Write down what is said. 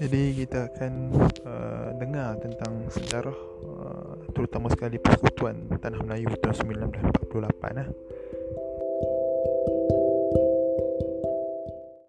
Jadi kita akan uh, dengar tentang sejarah uh, terutama sekali persekutuan tanah Melayu tahun 1948 lah.